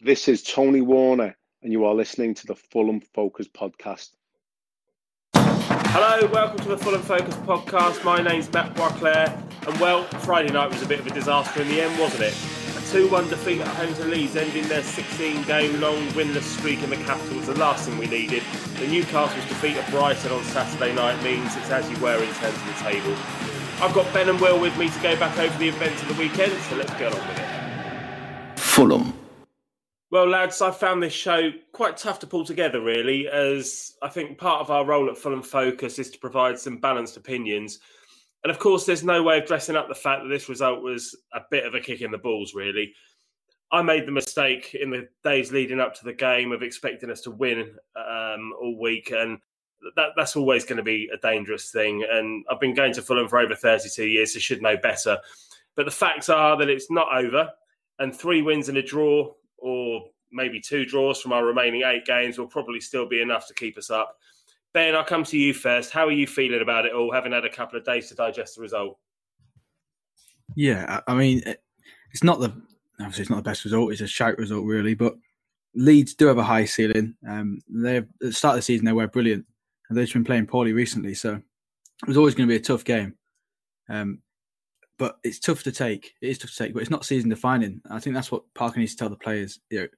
This is Tony Warner, and you are listening to the Fulham Focus podcast. Hello, welcome to the Fulham Focus podcast. My name's Matt Barclair, and well, Friday night was a bit of a disaster in the end, wasn't it? A 2 1 defeat at home to Leeds, ending their 16 game long winless streak in the capital, was the last thing we needed. The Newcastle's defeat at Brighton on Saturday night means it's as you were in terms of the table. I've got Ben and Will with me to go back over the events of the weekend, so let's get on with it. Fulham. Well, lads, I found this show quite tough to pull together, really, as I think part of our role at Fulham Focus is to provide some balanced opinions. And of course, there's no way of dressing up the fact that this result was a bit of a kick in the balls, really. I made the mistake in the days leading up to the game of expecting us to win um, all week, and that, that's always going to be a dangerous thing. And I've been going to Fulham for over 32 years, so should know better. But the facts are that it's not over, and three wins and a draw or maybe two draws from our remaining eight games will probably still be enough to keep us up. Ben, I'll come to you first. How are you feeling about it all, having had a couple of days to digest the result? Yeah, I mean, it's not the obviously it's not the best result. It's a shout result, really. But Leeds do have a high ceiling. Um, they at the start of the season they were brilliant, and they've been playing poorly recently. So it was always going to be a tough game. Um, but it's tough to take. It is tough to take, but it's not season defining. I think that's what Parker needs to tell the players. You know,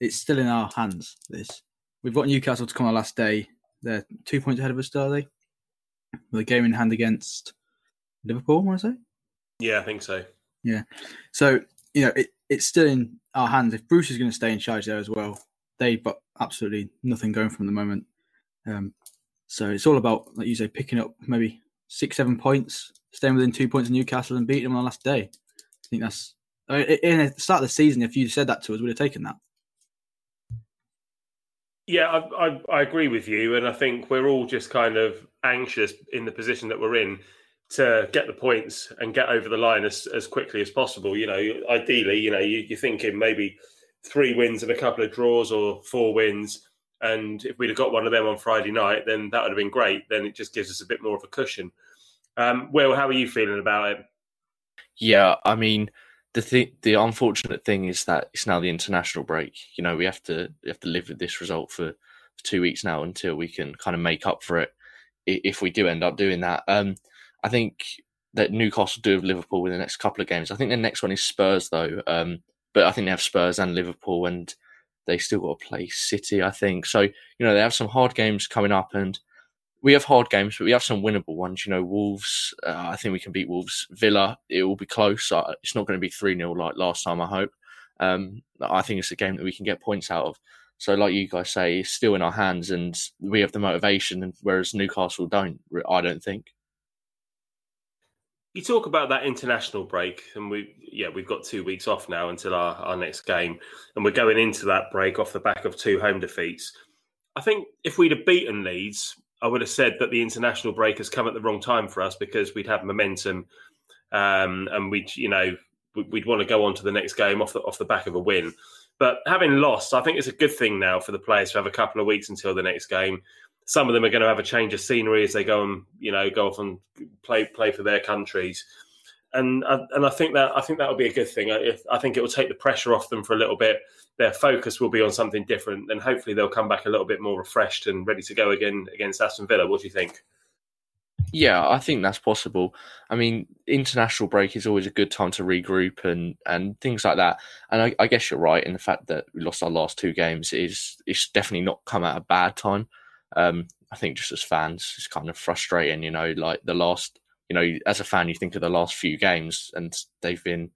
it's still in our hands. This we've got Newcastle to come on last day. They're two points ahead of us, are they? With a game in hand against Liverpool, I want to say. Yeah, I think so. Yeah. So you know, it, it's still in our hands. If Bruce is going to stay in charge there as well, they've got absolutely nothing going from the moment. Um, so it's all about, like you say, picking up maybe six, seven points, staying within two points of Newcastle and beating them on the last day. I think that's in the start of the season. If you said that to us, we'd have taken that. Yeah, I, I, I, agree with you, and I think we're all just kind of anxious in the position that we're in to get the points and get over the line as, as quickly as possible. You know, ideally, you know, you, you're thinking maybe three wins and a couple of draws or four wins, and if we'd have got one of them on Friday night, then that would have been great. Then it just gives us a bit more of a cushion. Um, Will, how are you feeling about it? Yeah, I mean, the th- the unfortunate thing is that it's now the international break. You know, we have to we have to live with this result for, for two weeks now until we can kind of make up for it if we do end up doing that. Um, I think that Newcastle do have Liverpool in the next couple of games. I think the next one is Spurs though, um, but I think they have Spurs and Liverpool, and they still got to play City. I think so. You know, they have some hard games coming up, and we have hard games, but we have some winnable ones. You know, Wolves. Uh, I think we can beat Wolves. Villa. It will be close. Uh, it's not going to be three 0 like last time. I hope. Um, I think it's a game that we can get points out of. So, like you guys say, it's still in our hands, and we have the motivation. And whereas Newcastle don't, I don't think. You talk about that international break, and we yeah we've got two weeks off now until our, our next game, and we're going into that break off the back of two home defeats. I think if we'd have beaten Leeds, I would have said that the international break has come at the wrong time for us because we'd have momentum, um, and we'd you know we'd want to go on to the next game off the off the back of a win. But having lost, I think it's a good thing now for the players to have a couple of weeks until the next game. Some of them are going to have a change of scenery as they go and you know go off and play play for their countries, and and I think that I think that will be a good thing. I, I think it will take the pressure off them for a little bit their focus will be on something different, and hopefully they'll come back a little bit more refreshed and ready to go again against Aston Villa. What do you think? Yeah, I think that's possible. I mean, international break is always a good time to regroup and and things like that. And I, I guess you're right in the fact that we lost our last two games is it's definitely not come at a bad time. Um, I think just as fans, it's kind of frustrating. You know, like the last, you know, as a fan, you think of the last few games and they've been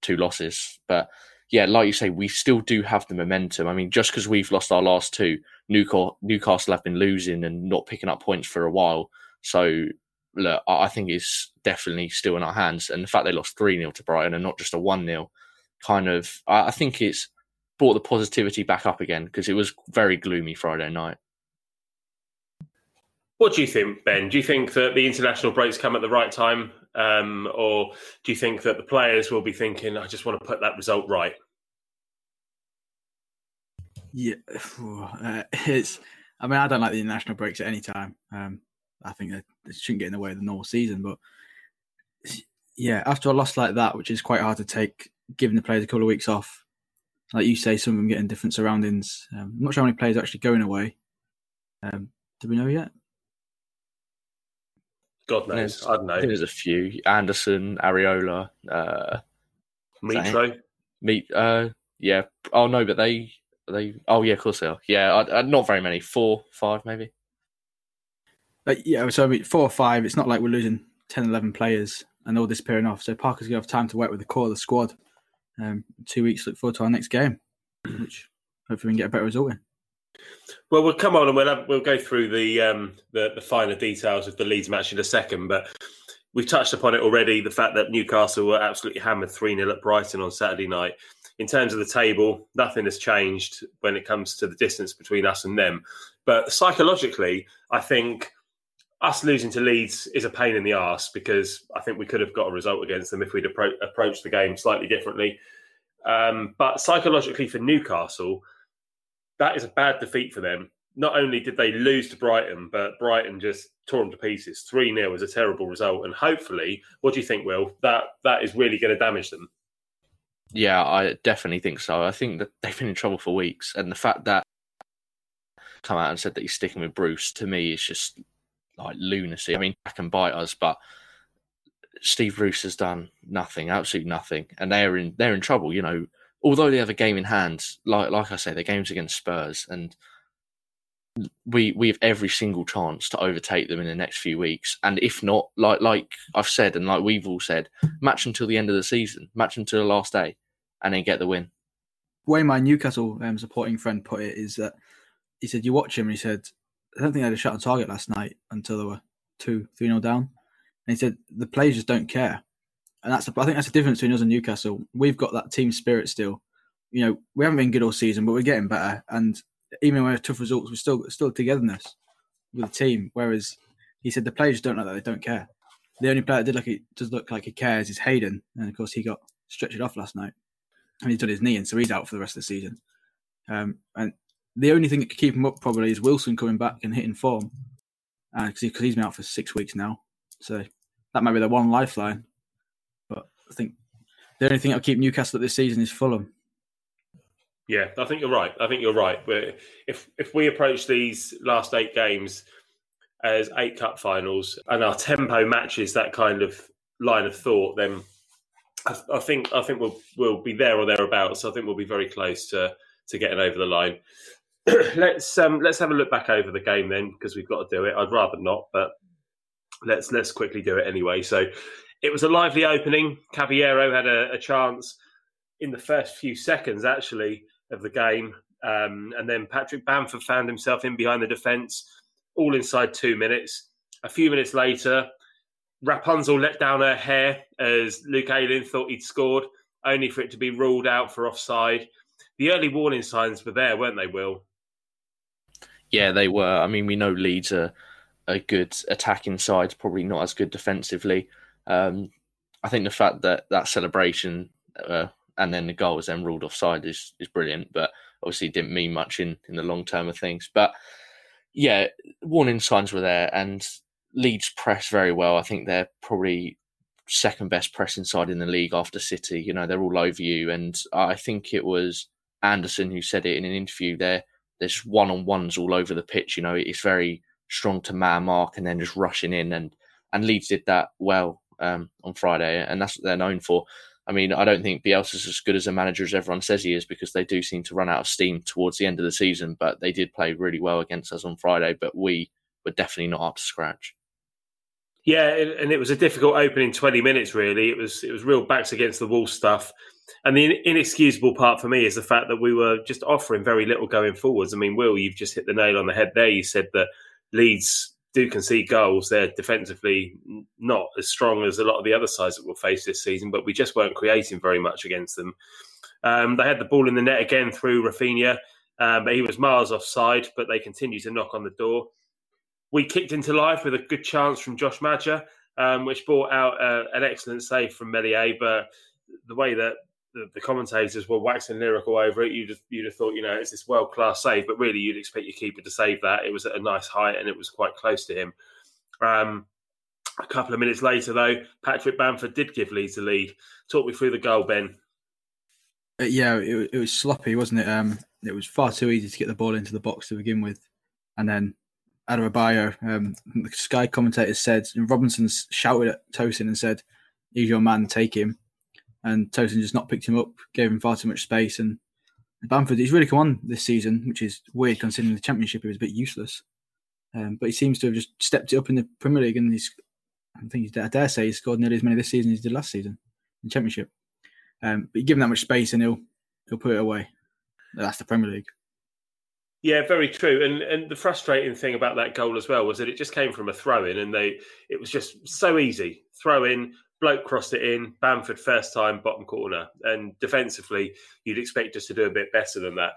two losses, but yeah, like you say, we still do have the momentum. I mean, just because we've lost our last two, Newcastle, have been losing and not picking up points for a while. So, look, I think it's definitely still in our hands. And the fact they lost 3 0 to Brighton and not just a 1 0 kind of, I think it's brought the positivity back up again because it was very gloomy Friday night. What do you think, Ben? Do you think that the international breaks come at the right time? Um, or do you think that the players will be thinking, I just want to put that result right? Yeah, uh, it's. I mean, I don't like the international breaks at any time. Um, I think it shouldn't get in the way of the normal season. But yeah, after a loss like that, which is quite hard to take, giving the players a couple of weeks off, like you say, some of them getting different surroundings. Um, I'm not sure how many players are actually going away. Um, do we know yet? God knows. There's- I don't know. there's a few. Andersen, Areola, uh, Mitro. meet. Uh, yeah. Oh no, but they they. Oh yeah, of course they are. Yeah, I, I, not very many. Four, five, maybe. Like, yeah, so I mean, four or five. It's not like we're losing 10, 11 players and all disappearing off. So Parker's going to have time to work with the core of the squad. Um, two weeks. Look forward to our next game, which hopefully we can get a better result in. Well, we'll come on and we'll have, we'll go through the, um, the the finer details of the Leeds match in a second. But we've touched upon it already. The fact that Newcastle were absolutely hammered three 0 at Brighton on Saturday night. In terms of the table, nothing has changed when it comes to the distance between us and them. But psychologically, I think us losing to Leeds is a pain in the arse because I think we could have got a result against them if we'd appro- approached the game slightly differently. Um, but psychologically for Newcastle, that is a bad defeat for them. Not only did they lose to Brighton, but Brighton just tore them to pieces. 3 0 was a terrible result. And hopefully, what do you think, Will? That that is really going to damage them. Yeah, I definitely think so. I think that they've been in trouble for weeks, and the fact that come out and said that he's sticking with Bruce to me is just like lunacy. I mean, I can bite us, but Steve Bruce has done nothing, absolutely nothing, and they're in they're in trouble. You know, although they have a game in hand, like like I say, their games against Spurs, and we we have every single chance to overtake them in the next few weeks. And if not, like like I've said, and like we've all said, match until the end of the season, match until the last day, and then get the win. Way my Newcastle um, supporting friend put it is that he said, You watch him, and he said, I don't think I had a shot on target last night until they were 2 3 nil down. And he said, The players just don't care. And that's the, I think that's the difference between us and Newcastle. We've got that team spirit still. You know, we haven't been good all season, but we're getting better. And even when we have tough results, we're still still togetherness with the team. Whereas he said the players don't know that they don't care. The only player that did look he does look like he cares is Hayden, and of course he got stretched off last night, and he's done his knee and so he's out for the rest of the season. Um, and the only thing that could keep him up probably is Wilson coming back and hitting form, because he, he's been out for six weeks now. So that might be the one lifeline. I think the only thing that'll keep Newcastle at this season is Fulham. Yeah, I think you're right. I think you're right. But if if we approach these last eight games as eight cup finals and our tempo matches that kind of line of thought, then I, I think I think we'll we'll be there or thereabouts. I think we'll be very close to to getting over the line. let's um, let's have a look back over the game then because we've got to do it. I'd rather not, but let's let's quickly do it anyway. So it was a lively opening. Cavaleiro had a, a chance in the first few seconds actually of the game, um, and then Patrick Bamford found himself in behind the defence, all inside two minutes. A few minutes later, Rapunzel let down her hair as Luke Ayling thought he'd scored, only for it to be ruled out for offside. The early warning signs were there, weren't they, Will? Yeah, they were. I mean, we know Leeds are a good attacking side, probably not as good defensively. Um, I think the fact that that celebration uh, and then the goal was then ruled offside is is brilliant, but obviously didn't mean much in in the long term of things. But yeah, warning signs were there, and Leeds press very well. I think they're probably second best pressing side in the league after City. You know, they're all over you, and I think it was Andersen who said it in an interview. There, there's one on ones all over the pitch. You know, it's very strong to man mark and then just rushing in, and and Leeds did that well um, on Friday, and that's what they're known for. I mean, I don't think Bielsa's as good as a manager as everyone says he is because they do seem to run out of steam towards the end of the season. But they did play really well against us on Friday, but we were definitely not up to scratch. Yeah, and it was a difficult opening twenty minutes. Really, it was it was real backs against the wall stuff. And the inexcusable part for me is the fact that we were just offering very little going forwards. I mean, Will, you've just hit the nail on the head there. You said that Leeds do concede goals. They're defensively not as strong as a lot of the other sides that we'll face this season, but we just weren't creating very much against them. Um, they had the ball in the net again through Raphinha, um, but he was miles offside, but they continued to knock on the door. We kicked into life with a good chance from Josh Maja, um, which brought out uh, an excellent save from Meslier, but the way that the, the, commentators were waxing lyrical over it. You'd have, you'd have thought, you know, it's this world class save, but really you'd expect your keeper to save that. It was at a nice height and it was quite close to him. Um, a couple of minutes later, though, Patrick Bamford did give Leeds the lead. Talk me through the goal, Ben. Uh, yeah, it, it was sloppy, wasn't it? Um, it was far too easy to get the ball into the box to begin with, and then Adarabioyo, um, the Sky commentator said Robinson shouted at Tosin and said, "He's your man, take him." And Tosin just not picked him up, gave him far too much space. And Bamford, he's really come on this season, which is weird considering the Championship he was a bit useless. Um, but he seems to have just stepped it up in the Premier League, and he's, I think he's, I dare say, he's scored nearly as many this season as he did last season in the Championship. Um, but you give him that much space, and he'll he'll put it away. That's the Premier League. Yeah, very true. And and the frustrating thing about that goal as well was that it just came from a throw in, and they it was just so easy throw in. Bloke crossed it in. Bamford first time bottom corner, and defensively you'd expect us to do a bit better than that.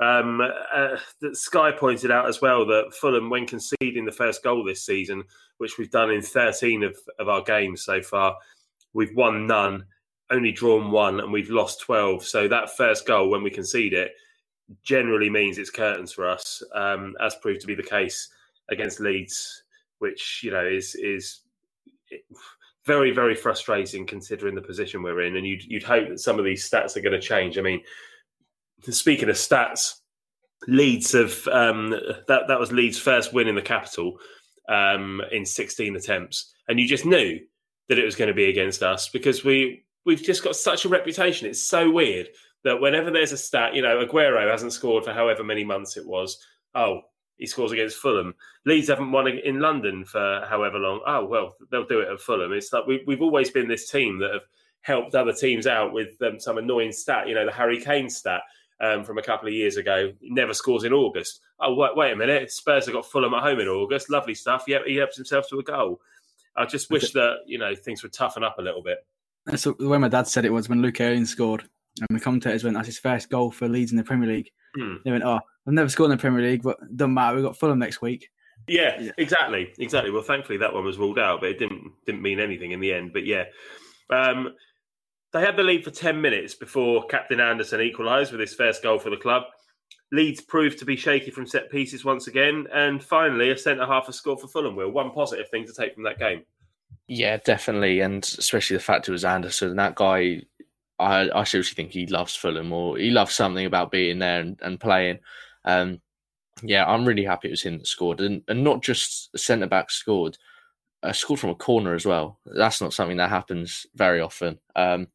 Um, uh, Sky pointed out as well that Fulham, when conceding the first goal this season, which we've done in 13 of, of our games so far, we've won none, only drawn one, and we've lost 12. So that first goal, when we concede it, generally means it's curtains for us, um, as proved to be the case against Leeds, which you know is is very very frustrating considering the position we're in. And you'd you'd hope that some of these stats are going to change. I mean, speaking of stats, Leeds have um, that that was Leeds' first win in the capital um, in 16 attempts, and you just knew that it was going to be against us because we we've just got such a reputation. It's so weird that whenever there's a stat, you know, Aguero hasn't scored for however many months it was. Oh, he scores against Fulham. Leeds haven't won in London for however long. Oh, well, they'll do it at Fulham. It's like we, we've always been this team that have helped other teams out with um, some annoying stat. You know, the Harry Kane stat um, from a couple of years ago. He never scores in August. Oh, wait, wait a minute. Spurs have got Fulham at home in August. Lovely stuff. Yeah, he helps himself to a goal. I just wish that you know things would toughen up a little bit. That's the way my dad said it was when Luke Ayling scored. And the commentators went, that's his first goal for Leeds in the Premier League. Hmm. They went, oh, I've never scored in the Premier League, but doesn't matter. We've got Fulham next week. Yeah, yeah, exactly, exactly. Well, thankfully that one was ruled out, but it didn't didn't mean anything in the end. But yeah, um, they had the lead for ten minutes before Captain Andersen equalised with his first goal for the club. Leeds proved to be shaky from set pieces once again, and finally a centre half a score for Fulham. Will one positive thing to take from that game? Yeah, definitely, and especially the fact it was Andersen. That guy I, I seriously think he loves Fulham or he loves something about being there and, and playing. Um, yeah, I'm really happy it was him that scored, and, and not just centre back scored, uh, scored from a corner as well. That's not something that happens very often. Um,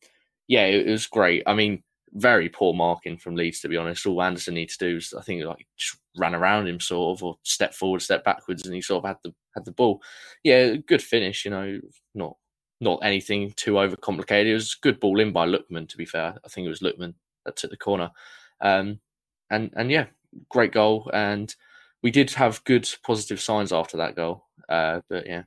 yeah, it, it, was great. I mean, very poor marking from Leeds to be honest. All Andersen needs to do is, I think, like just ran around him sort of, or step forward, step backwards, and he sort of had the had the ball. Yeah, good finish. You know, not not anything too overcomplicated. It was good ball in by Lookman. To be fair, I think it was Lookman that took the corner. Um, and and yeah, great goal. And we did have good positive signs after that goal. Uh, but yeah.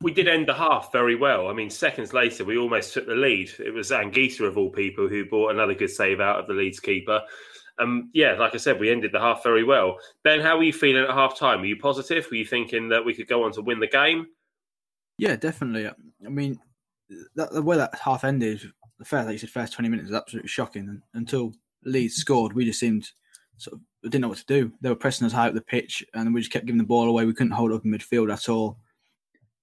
We did end the half very well. I mean, seconds later, we almost took the lead. It was Anguissa, of all people, who brought another good save out of the Leeds keeper. Um, yeah, like I said, we ended the half very well. Ben, how were you feeling at half time? Were you positive? Were you thinking that we could go on to win the game? Yeah, definitely. I mean, that, the way that half ended, the first, like you said, first twenty minutes was absolutely shocking. And until Leeds scored, we just seemed sort of didn't know what to do. They were pressing us high up the pitch, and we just kept giving the ball away. We couldn't hold up in midfield at all.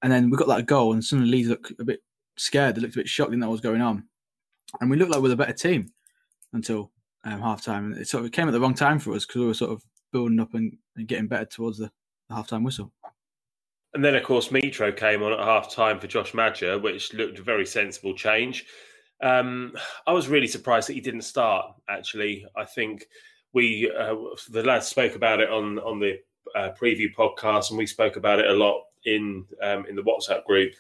And then we got that goal, and suddenly Leeds looked a bit scared. They looked a bit shocked, know what was going on. And we looked like we were a better team until um, half time. And it sort of came at the wrong time for us because we were sort of building up and, and getting better towards the, the half time whistle. And then, of course, Mitro came on at half time for Josh Maja, which looked a very sensible change. Um, I was really surprised that he didn't start, actually. I think we, uh, the lads spoke about it on, on the uh, preview podcast, and we spoke about it a lot in, um, in the WhatsApp group.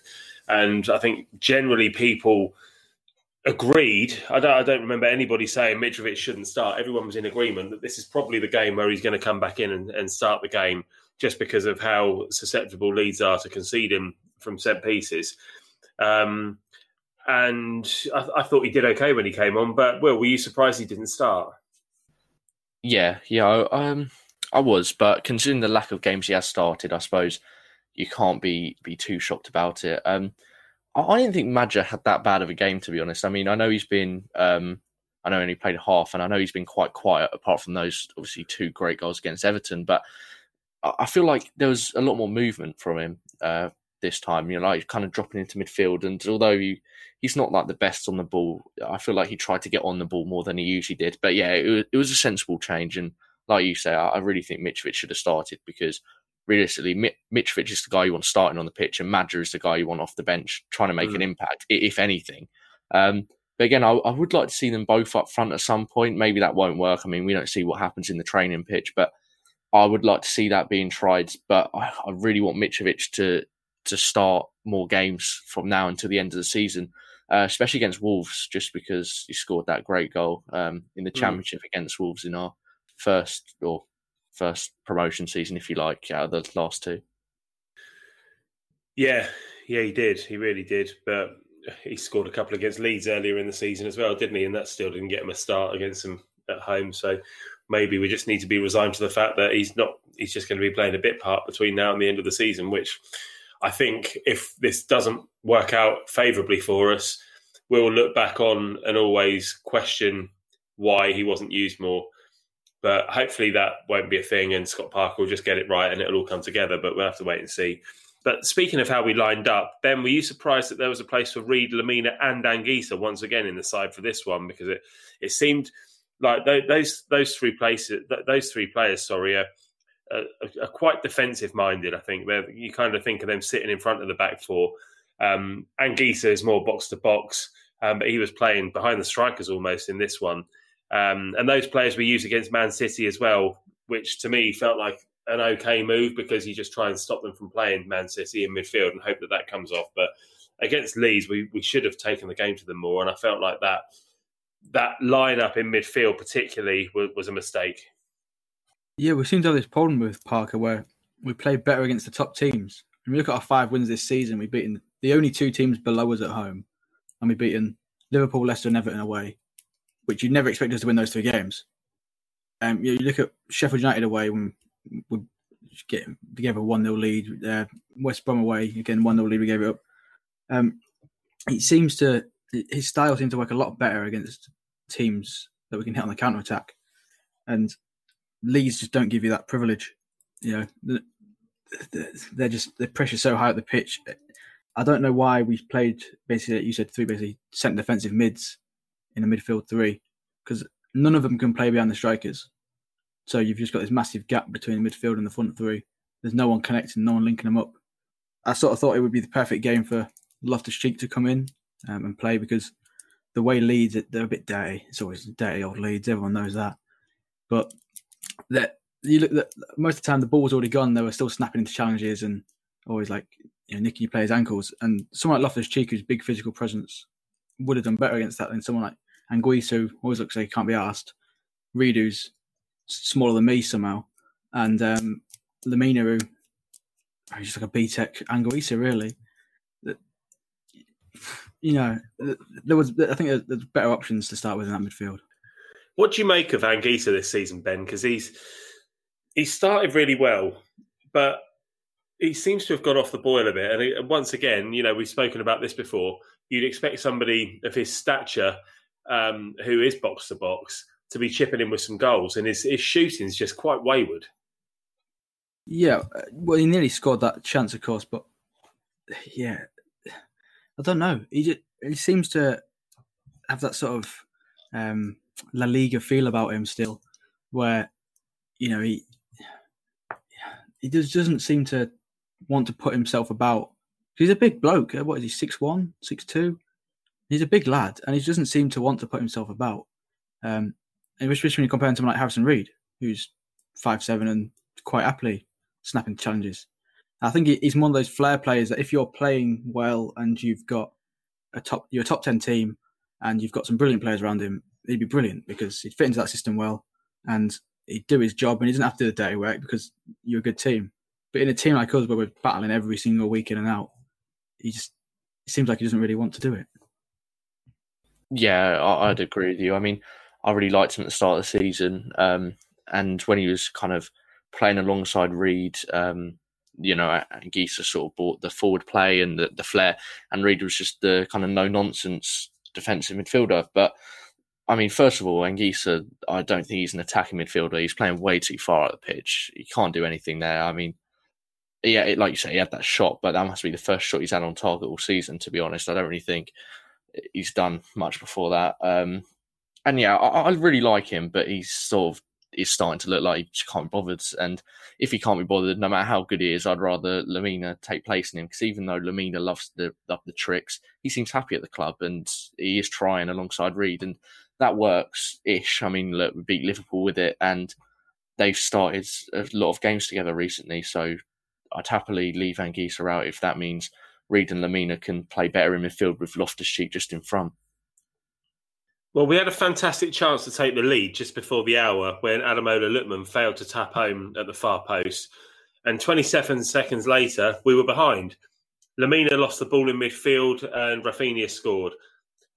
And I think generally people agreed. I don't, I don't remember anybody saying Mitrovic shouldn't start. Everyone was in agreement that this is probably the game where he's going to come back in and, and start the game just because of how susceptible Leeds are to conceding from set pieces. Um, and I, I, thought he did okay when he came on. But Will, were you surprised he didn't start? Yeah, yeah, um, I was. But considering the lack of games he has started, I suppose you can't be be too shocked about it. Um, I, I didn't think Maja had that bad of a game, to be honest. I mean, I know he's been. Um, I know only played half, and I know he's been quite quiet apart from those obviously two great goals against Everton. But I feel like there was a lot more movement from him. Uh, this time. You know, like kind of dropping into midfield, and although he, he's not like the best on the ball, I feel like he tried to get on the ball more than he usually did. But yeah, it was, it was a sensible change, and like you say, I, I really think Mitrovic should have started because realistically, Mitrovic is the guy you want starting on the pitch, and Maja is the guy you want off the bench trying to make mm. an impact, if anything. Um, but again, I, I, would like to see them both up front at some point. Maybe that won't work. I mean, we don't see what happens in the training pitch, but I would like to see that being tried. But I, I really want Mitrovic to to start more games from now until the end of the season, uh, especially against Wolves, just because he scored that great goal um, in the mm. championship mm. against Wolves in our first or first promotion season, if you like, out of the last two. Yeah, yeah, he did. He really did. But he scored a couple against Leeds earlier in the season as well, didn't he? And that still didn't get him a start against them at home. So maybe we just need to be resigned to the fact that he's not. He's just going to be playing a bit part between now and the end of the season, which I think if this doesn't work out favourably for us, we'll look back on and always question why he wasn't used more. But hopefully that won't be a thing, and Scott Parker will just get it right, and it'll all come together. But we'll have to wait and see. But speaking of how we lined up, Ben, were you surprised that there was a place for Reed, Lemina, and Anguissa once again in the side for this one? Because it it seemed like those those three places, those three players, sorry, are, are, quite defensive minded. I think They're, you kind of think of them sitting in front of the back four. Um, Anguissa is more box to box, um, but he was playing behind the strikers almost in this one. Um, and those players we used against Man City as well, which to me felt like an okay move because you just try and stop them from playing Man City in midfield and hope that that comes off. But against Leeds, we, we should have taken the game to them more, and I felt like that that lineup in midfield particularly was a mistake. Yeah, we seem to have this problem with Parker where we play better against the top teams. When we look at our five wins this season, we've beaten the only two teams below us at home, and we've beaten Liverpool, Leicester, and Everton away, which you'd never expect us to win those three games. Um, you look at Sheffield United away when we get together one 0 lead. Uh, West Brom away again one 0 lead. We gave it up. Um, it seems to his style seems to work a lot better against teams that we can hit on the counter attack, and Leeds just don't give you that privilege. You know, they're just the pressure so high at the pitch. I don't know why we played basically. You said three basically centre defensive mids in the midfield three because none of them can play behind the strikers. So you've just got this massive gap between the midfield and the front three. There's no one connecting, no one linking them up. I sort of thought it would be the perfect game for Loftus Cheek to come in um, and play because the way Leeds, they're a bit dirty. It's always dirty old Leeds. Everyone knows that. But that you look that most of the time the ball was already gone. They were still snapping into challenges and always like you know nicking players' ankles. And someone like Loftus Cheek, who's big physical presence, would have done better against that than someone like Anguissa, who always looks like he can't be asked. Reed, who's smaller than me somehow, and um, Lemina, who he's just like a BTEC Anguissa, really. You know, there was I think there's better options to start with in that midfield. What do you make of Anguissa this season, Ben? Because he's he started really well, but he seems to have gone off the boil a bit. And once again, you know, we've spoken about this before. You'd expect somebody of his stature, um, who is box to box, to be chipping in with some goals, and his his shooting is just quite wayward. Yeah, uh, well, he nearly scored that chance, of course, but yeah, I don't know. He just, he seems to have that sort of um, La Liga feel about him still, where you know he he just doesn't seem to want to put himself about. He's a big bloke. What is he? Six one, six two. He's a big lad, and he doesn't seem to want to put himself about. Um, and especially when you compare him to like Harrison Reed, who's five seven and quite happily snapping challenges. I think he's one of those flair players that if you're playing well and you've got a top, you're a top ten team, and you've got some brilliant players around him, he'd be brilliant because he'd fit into that system well, and he'd do his job, and he doesn't have to do the dirty work because you're a good team. But in a team like us, where we're battling every single week in and out, he just it seems like he doesn't really want to do it. Yeah, I'd agree with you. I mean, I really liked him at the start of the season. Um, and when he was kind of playing alongside Reed, um, you know, Anguissa sort of brought the forward play and the, the flair, and Reed was just the kind of no nonsense defensive midfielder. But I mean, first of all, Anguissa, I don't think he's an attacking midfielder. He's playing way too far at the pitch. He can't do anything there. I mean, yeah, it, like you say, he had that shot, but that must be the first shot he's had on target all season. To be honest, I don't really think he's done much before that. Um, and yeah, I, I really like him, but he's sort of is starting to look like he just can't be bothered. And if he can't be bothered, no matter how good he is, I'd rather Lemina take place in him because even though Lemina loves the love the tricks, he seems happy at the club and he is trying alongside Reed, and that works ish. I mean, look, we beat Liverpool with it, and they've started a lot of games together recently, so I'd happily leave Anguissa out if that means Reed and Lemina can play better in midfield with Loftus Cheek just in front. Well, we had a fantastic chance to take the lead just before the hour when Ademola Lookman failed to tap home at the far post. And 27 seconds later, we were behind. Lemina lost the ball in midfield and Raphinha scored.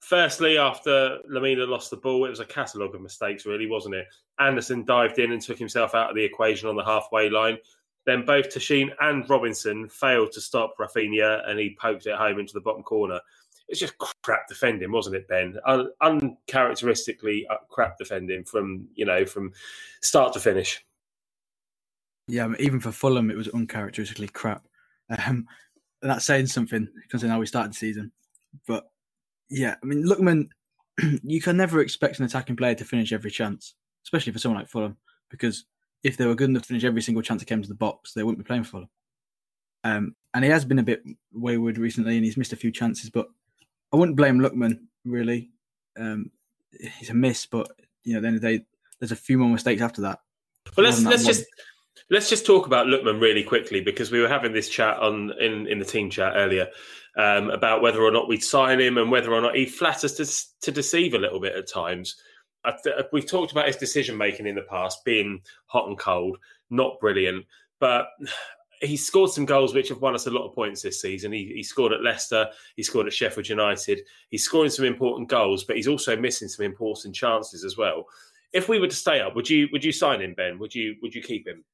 Firstly, after Lemina lost the ball, it was a catalogue of mistakes, really, wasn't it? Andersen dived in and took himself out of the equation on the halfway line. Then both Tosin and Robinson failed to stop Raphinha, and he poked it home into the bottom corner it's just crap defending, wasn't it, Ben? Un- uncharacteristically uh, crap defending from you know from start to finish. Yeah, I mean, even for Fulham, it was uncharacteristically crap. Um, that's saying something considering how we started the season. But yeah, I mean, Lookman, you can never expect an attacking player to finish every chance, especially for someone like Fulham, because if they were good enough to finish every single chance that came to the box, they wouldn't be playing for Fulham. Um, and he has been a bit wayward recently, and he's missed a few chances. But I wouldn't blame Lookman really. Um, he's a miss, but you know, at the end of the day, there's a few more mistakes after that. Well, let's let's just let's just talk about Lookman really quickly because we were having this chat on in in the team chat earlier um, about whether or not we'd sign him and whether or not he flatters to to deceive a little bit at times. Th- we've talked about his decision making in the past being hot and cold, not brilliant, but he's scored some goals which have won us a lot of points this season. He, he, scored at Leicester, he scored at Sheffield United. He's scoring some important goals, but he's also missing some important chances as well. If we were to stay up, would you would you sign him, Ben? Would you would you keep him?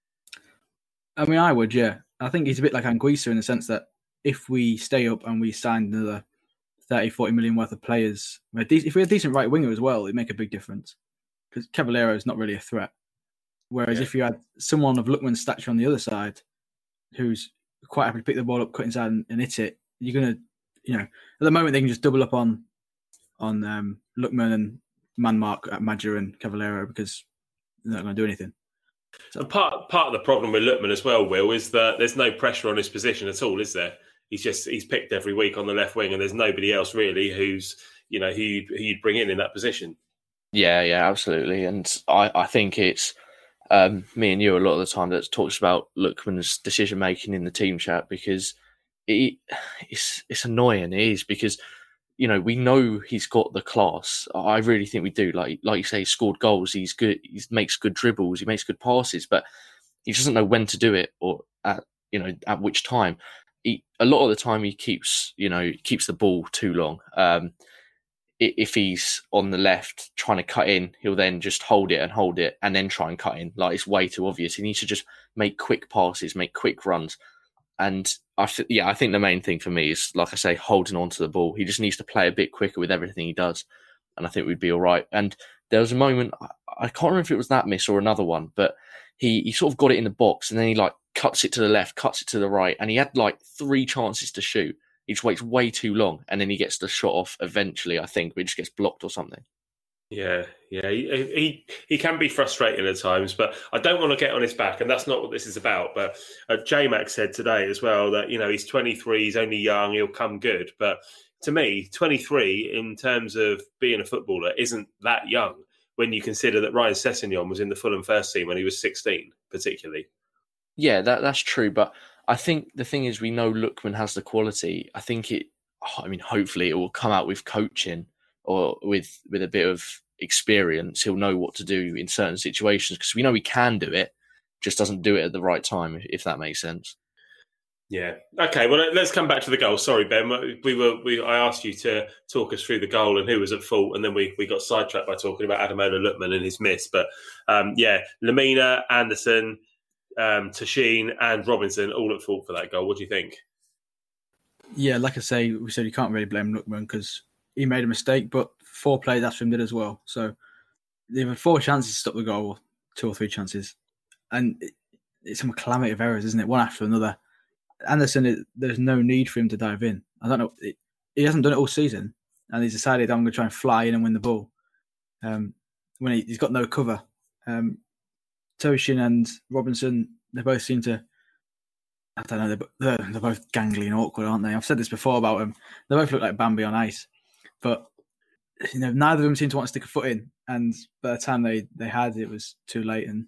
I mean, I would. Yeah, I think he's a bit like Anguissa in the sense that if we stay up and we sign another 30, 40 million worth of players, if we had a decent right winger as well, it'd make a big difference because Cavaleiro is not really a threat. Whereas yeah. if you had someone of Lookman's stature on the other side, who's quite happy to pick the ball up, cut inside, and, and hit it, you're gonna, you know, at the moment they can just double up on on um, Lookman and Manmark at Maja and Cavaleiro because they're not going to do anything. So, and part part of the problem with Lookman as well, Will, is that there's no pressure on his position at all, is there? He's just he's picked every week on the left wing, and there's nobody else really who's you know who you'd, who you'd bring in in that position. Yeah, yeah, absolutely, and I I think it's um, me and you a lot of the time that talks about Lookman's decision making in the team chat because it, it's it's annoying. It is because you know we know he's got the class. I really think we do. Like like you say, he scored goals. He's good. He makes good dribbles. He makes good passes, but he doesn't know when to do it or at you know at which time. He, a lot of the time he keeps you know keeps the ball too long. Um, if he's on the left trying to cut in, he'll then just hold it and hold it and then try and cut in. Like it's way too obvious. He needs to just make quick passes, make quick runs. And I th- yeah, I think the main thing for me is, like I say, holding on to the ball. He just needs to play a bit quicker with everything he does, and I think we'd be all right. And there was a moment I can't remember if it was that miss or another one, but he he sort of got it in the box and then he like cuts it to the left, cuts it to the right, and he had like three chances to shoot he just waits way too long, and then he gets the shot off eventually. I think, but he just gets blocked or something. Yeah, yeah, he, he he can be frustrating at times, but I don't want to get on his back, and that's not what this is about. But uh, J Mac said today as well that you know he's 23, he's only young, he'll come good. But to me, 23 in terms of being a footballer isn't that young when you consider that Ryan Sessegnon was in the Fulham first team when he was 16, particularly. Yeah, that that's true, but I think the thing is, we know Lookman has the quality. I think it. I mean, hopefully, it will come out with coaching or with with a bit of experience. He'll know what to do in certain situations because we know he can do it. Just doesn't do it at the right time, if that makes sense. Yeah. Okay. Well, let's come back to the goal. Sorry, Ben. We were. We. I asked you to talk us through the goal and who was at fault, and then we, we got sidetracked by talking about Ademola Lookman and his miss. But um, yeah, Lemina, Andersen, um, Tosin and Robinson all at fault for that goal. What do you think? Yeah, like I say, we said you can't really blame Lookman because he made a mistake, but four players after him did as well. So they had four chances to stop the goal, two or three chances, and it, it's a calamity of errors, isn't it? One after another. Andersen, there's no need for him to dive in. I don't know. He hasn't done it all season, and he's decided I'm going to try and fly in and win the ball. Um, when he, has got no cover, um, Tosin and Robinson, they both seem to. I don't know. They're, they're both gangly and awkward, aren't they? I've said this before about them. They both look like Bambi on ice, but you know, neither of them seem to want to stick a foot in. And by the time they they had, it was too late. And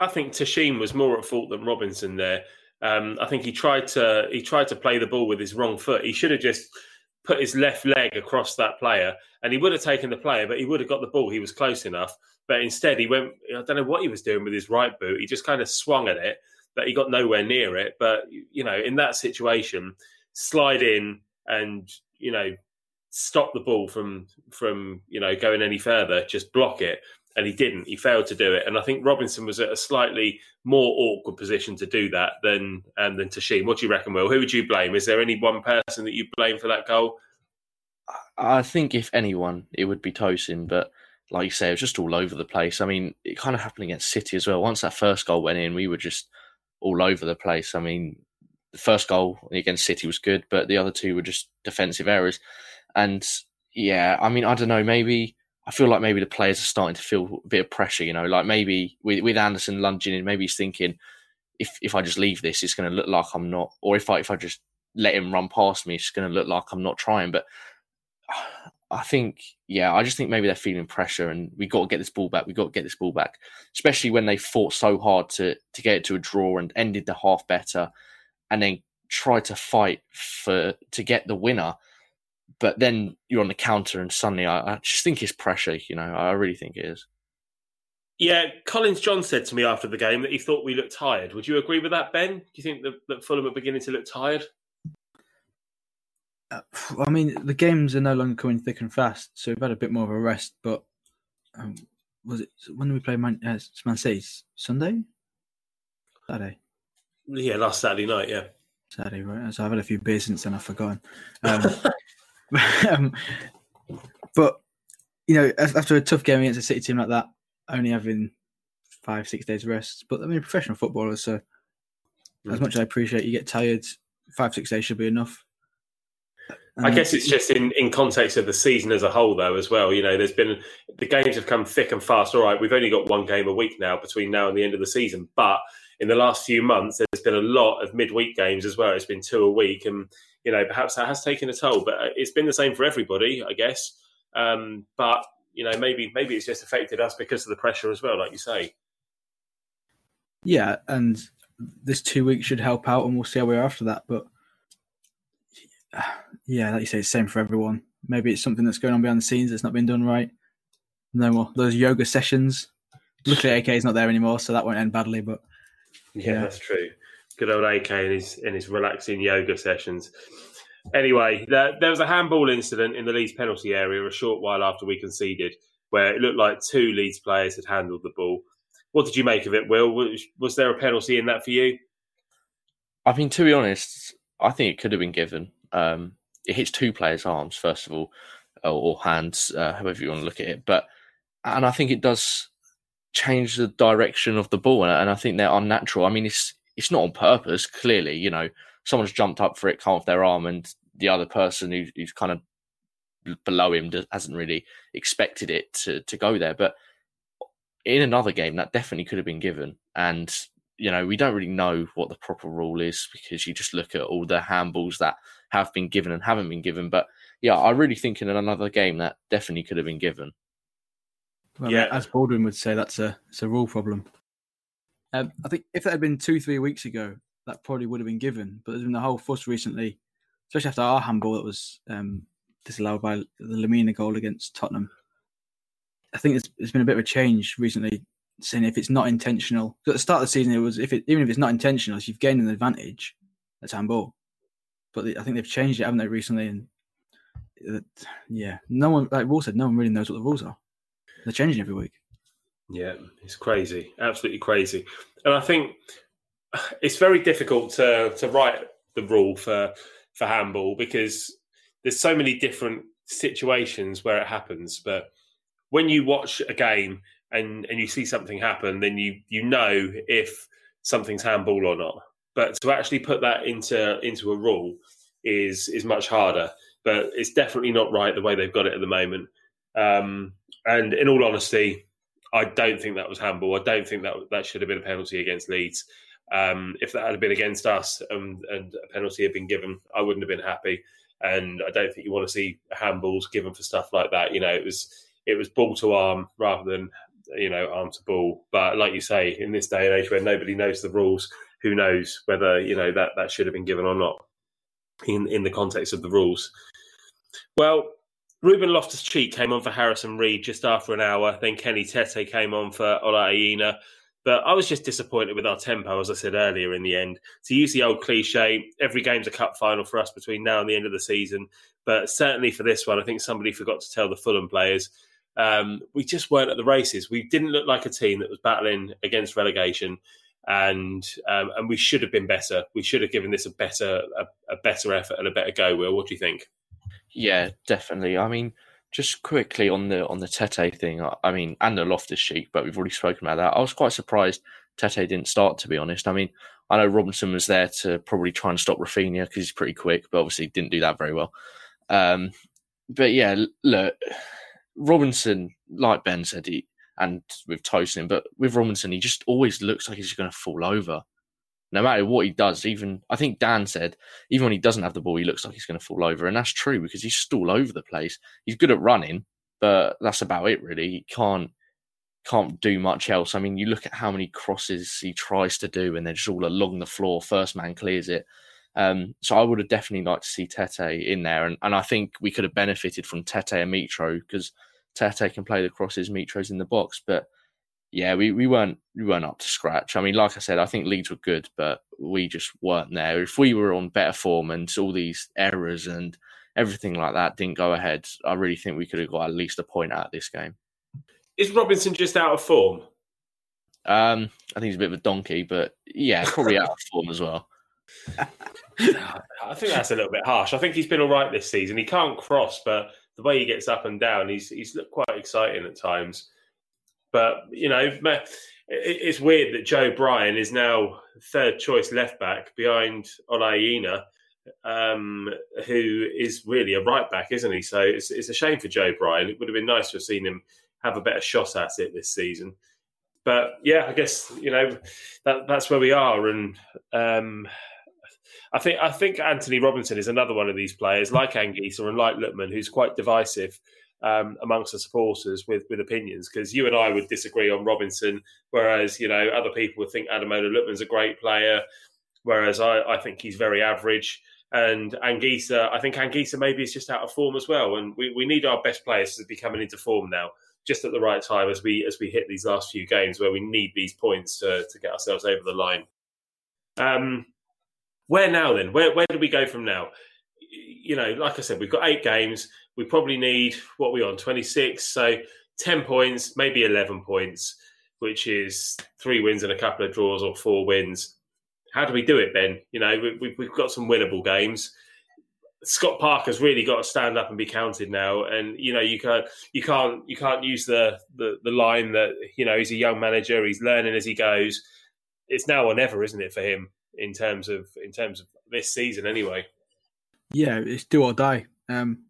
I think Tosin was more at fault than Robinson there. Um, I think he tried to he tried to play the ball with his wrong foot. He should have just put his left leg across that player, and he would have taken the player, but he would have got the ball. He was close enough, but instead he went. I don't know what he was doing with his right boot. He just kind of swung at it, but he got nowhere near it. But you know, in that situation, slide in and you know stop the ball from from you know going any further. Just block it and he didn't. He failed to do it, and I think Robinson was at a slightly more awkward position to do that than um, than Tosin. What do you reckon, Will? Who would you blame? Is there any one person that you blame for that goal? I think if anyone, it would be Tosin, but like you say, it was just all over the place. I mean, it kind of happened against City as well. Once that first goal went in, we were just all over the place. I mean, the first goal against City was good, but the other two were just defensive errors. And yeah, I mean, I don't know, maybe I feel like maybe the players are starting to feel a bit of pressure. You know, like maybe with, with Andersen lunging in, maybe he's thinking, if if I just leave this, it's going to look like I'm not, or if I if I just let him run past me, it's going to look like I'm not trying. But I think, yeah, I just think maybe they're feeling pressure, and we got to get this ball back. We got to get this ball back, especially when they fought so hard to to get it to a draw and ended the half better, and then tried to fight for to get the winner but then you're on the counter, and suddenly I, I, just think it's pressure. You know, I really think it is. Yeah, Collins John said to me after the game that he thought we looked tired. Would you agree with that, Ben? Do you think that, that Fulham are beginning to look tired? Uh, I mean, the games are no longer coming thick and fast, so we've had a bit more of a rest. But um, was it when did we play Man, uh, Man City? Sunday, Saturday. Yeah, last Saturday night. Yeah, Saturday, right? So I've had a few beers since then. I've forgotten. Um, um, but you know, after a tough game against a City team like that, only having five six days rest. But I mean, professional footballers, so mm. as much as I appreciate you get tired, five six days should be enough. And I guess it's just in, in context of the season as a whole, though, as well. You know, there's been the games have come thick and fast. All right, we've only got one game a week now between now and the end of the season, but in the last few months, there's been a lot of midweek games as well. It's been two a week, and you know, perhaps that has taken a toll. But uh, it's been the same for everybody, I guess. Um, but you know, maybe maybe it's just affected us because of the pressure as well, like you say. Yeah, and this two weeks should help out, and we'll see how we are after that. But yeah, like you say, it's same for everyone. Maybe it's something that's going on behind the scenes that's not been done right. No more those yoga sessions. Luckily, AK is not there anymore, so that won't end badly. But yeah, yeah. that's true. Good old AK in his in his relaxing yoga sessions. Anyway, there, there was a handball incident in the Leeds penalty area a short while after we conceded, where it looked like two Leeds players had handled the ball. What did you make of it, Will? Was, was there a penalty in that for you? I mean, to be honest, I think it could have been given. Um, it hits two players' arms, first of all, or, hands, uh, however you want to look at it. But and I think it does change the direction of the ball, and I think they're unnatural. I mean, it's it's not on purpose. Clearly, you know, someone's jumped up for it, come off their arm, and the other person who, who's kind of below him hasn't really expected it to to go there. But in another game, that definitely could have been given, and you know, we don't really know what the proper rule is because you just look at all the handballs that have been given and haven't been given. But yeah, I really think in another game that definitely could have been given. Well, yeah, as Baldwin would say, that's a it's a rule problem. Um, I think if that had been two, three weeks ago, that probably would have been given. But there's been the whole fuss recently, especially after our handball that was um, disallowed by the Lemina goal against Tottenham. I think there's, been a bit of a change recently, saying if it's not intentional. At the start of the season, it was if it, even if it's not intentional, if you've gained an advantage, that's handball. But I think they've changed it, haven't they, recently? And uh, yeah, no one, like Will said, no one really knows what the rules are. They're changing every week. Yeah, it's crazy, absolutely crazy. And I think it's very difficult to to write the rule for for handball because there's so many different situations where it happens. But when you watch a game and and you see something happen, then you you know if something's handball or not. but to actually put that into into a rule is is much harder. But it's definitely not right the way they've got it at the moment. Um, and in all honesty, I don't think that was handball. I don't think that that should have been a penalty against Leeds. Um, if that had been against us and, and, a penalty had been given, I wouldn't have been happy. And I don't think you want to see handballs given for stuff like that. You know, it was it was ball to arm rather than you know arm to ball. But like you say, in this day and age where nobody knows the rules, who knows whether you know that that should have been given or not in in the context of the rules. Well, Ruben Loftus Cheek came on for Harrison Reed just after an hour. Then Kenny Tete came on for Ola Aina. But I was just disappointed with our tempo, as I said earlier in the end. To use the old cliche, every game's a cup final for us between now and the end of the season. But certainly for this one, I think somebody forgot to tell the Fulham players. Um, we just weren't at the races. We didn't look like a team that was battling against relegation, and um, and we should have been better. We should have given this a better a, a better effort and a better go. Will, what do you think? Yeah, definitely. I mean, just quickly on the on the Tete thing. I, mean, and the Loftus Cheek, but we've already spoken about that. I was quite surprised Tete didn't start. To be honest, I mean, I know Robinson was there to probably try and stop Raphinha because he's pretty quick, but obviously didn't do that very well. Um, but yeah, look, Robinson, like Ben said, he and with Tosin, but with Robinson, he just always looks like he's going to fall over no matter what he does, even I think Dan said, even when he doesn't have the ball, he looks like he's going to fall over. And that's true because he's just all over the place. He's good at running, but that's about it really. He can't can't do much else. I mean, you look at how many crosses he tries to do and they're just all along the floor. First man clears it. Um, so I would have definitely liked to see Tete in there. And, and I think we could have benefited from Tete and Mitro because Tete can play the crosses, Mitro's in the box. But yeah, we, we weren't we weren't up to scratch. I mean, like I said, I think Leeds were good, but we just weren't there. If we were on better form and all these errors and everything like that didn't go ahead, I really think we could have got at least a point out of this game. Is Robinson just out of form? Um, I think he's a bit of a donkey, but yeah, probably out of form as well. I think that's a little bit harsh. I think he's been all right this season. He can't cross, but the way he gets up and down, he's he's looked quite exciting at times. But you know, it's weird that Joe Bryan is now third choice left back behind Ola Aina, um, who is really a right back, isn't he? So it's, it's a shame for Joe Bryan. It would have been nice to have seen him have a better shot at it this season. But yeah, I guess you know that that's where we are, and um, I think I think Antonee Robinson is another one of these players, like Anguissa and like Lookman, who's quite divisive um, amongst the supporters with with opinions because you and I would disagree on Robinson, whereas you know other people would think Ademola Lookman's a great player, whereas I, I think he's very average. And Anguissa, I think Anguissa maybe is just out of form as well, and we, we need our best players to be coming into form now, just at the right time as we as we hit these last few games where we need these points to to get ourselves over the line. Um, where now then? Where where do we go from now? You know, like I said, we've got eight games we probably need what we on 26 so 10 points maybe 11 points which is three wins and a couple of draws or four wins. How do we do it ben? You know we, have got some winnable games. Scott parker's really got to stand up and be counted now. And you know you can't you can't you can't use the, the the line that you know he's a young manager he's learning as he goes. It's now or never isn't it for him in terms of in terms of this season anyway? Yeah it's do or die. Um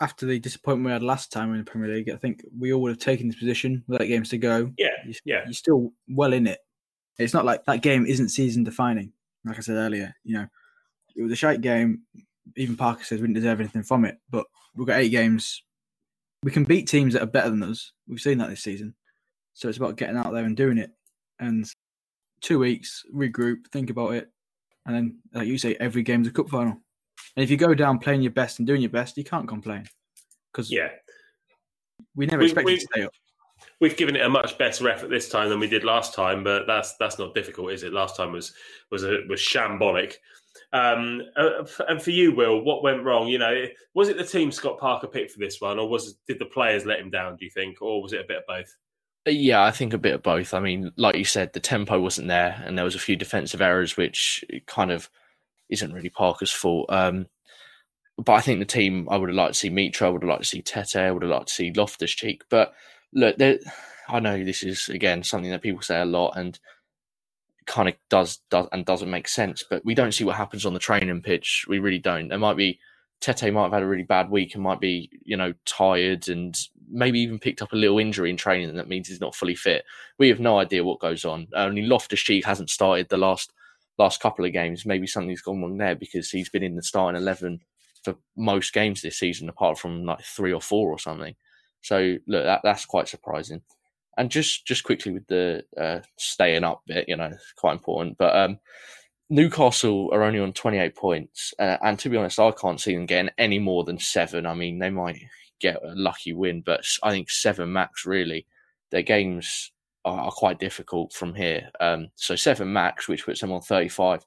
after the disappointment we had last time in the Premier League, I think we all would have taken this position with eight games to go. Yeah, you're, yeah. You're still well in it. It's not like that game isn't season defining. Like I said earlier, you know, it was a shite game. Even Parker says we didn't deserve anything from it, but we've got eight games. We can beat teams that are better than us. We've seen that this season. So it's about getting out there and doing it. And two weeks, regroup, think about it, and then, like you say, every game's a cup final. And if you go down playing your best and doing your best, you can't complain. Because yeah, we never we, expected we, to stay up. We've given it a much better effort this time than we did last time, but that's that's not difficult, is it? Last time was was a, was shambolic. Um, uh, and for you, Will, what went wrong? You know, was it the team Scott Parker picked for this one, or was did the players let him down? Do you think, or was it a bit of both? Uh, yeah, I think a bit of both. I mean, like you said, the tempo wasn't there, and there was a few defensive errors, which kind of isn't really Parker's fault. Um, but I think the team, I would have liked to see Mitro, I would have liked to see Tete, I would have liked to see Loftus Cheek. But look, I know this is, again, something that people say a lot. And kind of does does and doesn't make sense. But we don't see what happens on the training pitch. We really don't. There might be Tete might have had a really bad week and might be you know tired and maybe even picked up a little injury in training. and That means he's not fully fit. We have no idea what goes on. Only Loftus Cheek hasn't started the last last couple of games. Maybe something's gone wrong there because he's been in the starting eleven for most games this season, apart from like three or four or something. So look, that, that's quite surprising. And just just quickly with the uh, staying up bit, you know, quite important. But um, Newcastle are only on 28 points, uh, and to be honest, I can't see them getting any more than seven. I mean, they might get a lucky win, but I think seven max really. Their games are, are quite difficult from here. Um, so seven max, which puts them on 35,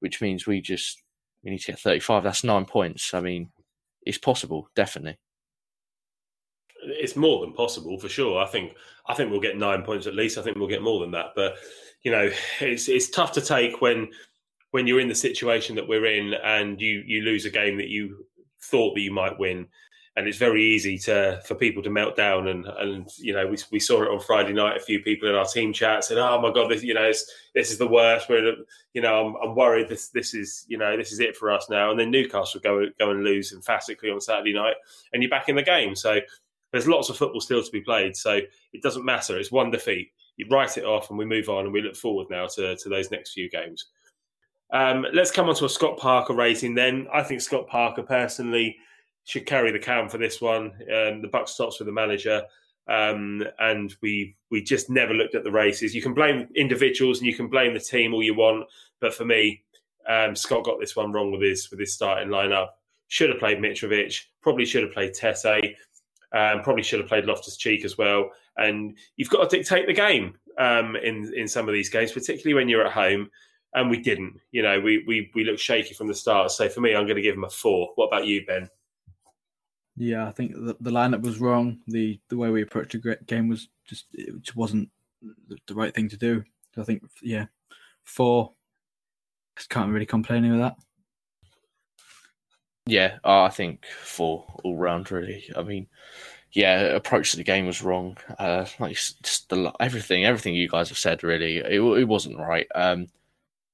which means we just we need to get 35. That's nine points. I mean, it's possible, definitely it's more than possible for sure. I think I think we'll get nine points at least. I think we'll get more than that. But you know, it's it's tough to take when when you're in the situation that we're in and you you lose a game that you thought that you might win. And it's very easy to for people to melt down, and and you know we, we saw it on Friday night. A few people in our team chat said, "Oh my god, this you know this is the worst. We're you know I'm, I'm worried this this is you know this is it for us now." And then Newcastle go go and lose emphatically on Saturday night, and you're back in the game. So there's lots of football still to be played, so it doesn't matter. It's one defeat. You write it off, and we move on, and we look forward now to, to those next few games. Um, let's come on to a Scott Parker rating then. I think Scott Parker personally should carry the can for this one. Um, the buck stops with the manager, um, and we we just never looked at the races. You can blame individuals and you can blame the team all you want, but for me, um, Scott got this one wrong with his with his starting lineup. Should have played Mitrovic. Probably should have played Tete. Um, probably should have played Loftus Cheek as well. And you've got to dictate the game um, in in some of these games, particularly when you're at home. And we didn't. You know, we we we looked shaky from the start. So for me, I'm going to give him a four. What about you, Ben? Yeah, I think the, the lineup was wrong. The the way we approached the game was just it just wasn't the right thing to do. So I think yeah, four. Just can't really complain with that. Yeah, I think four all round. Really, I mean, yeah, approach to the game was wrong. Uh, like just the, everything, everything you guys have said, really, it, it wasn't right. Um,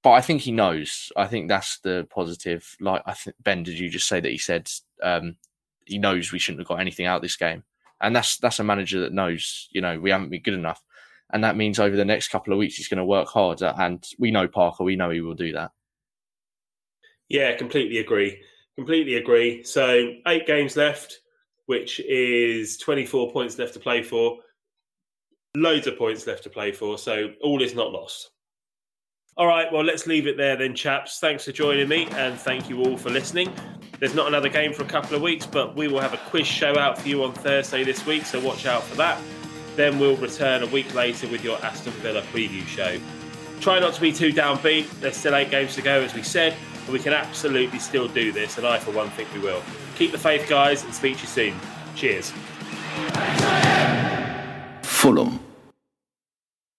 but I think he knows. I think that's the positive. Like I think Ben, did you just say that he said um, he knows we shouldn't have got anything out of this game, and that's that's a manager that knows. You know, we haven't been good enough, and that means over the next couple of weeks he's going to work hard. And we know Parker. We know he will do that. Yeah, completely agree. Completely agree. So eight games left, which is 24 points left to play for. Loads of points left to play for. So all is not lost. All right, well, let's leave it there then, chaps. Thanks for joining me and thank you all for listening. There's not another game for a couple of weeks, but we will have a quiz show out for you on Thursday this week, so watch out for that. Then we'll return a week later with your Aston Villa preview show. Try not to be too downbeat. There's still eight games to go, as we said. But we can absolutely still do this, and I, for one, think we will. Keep the faith, guys, and speak to you soon. Cheers. Fulham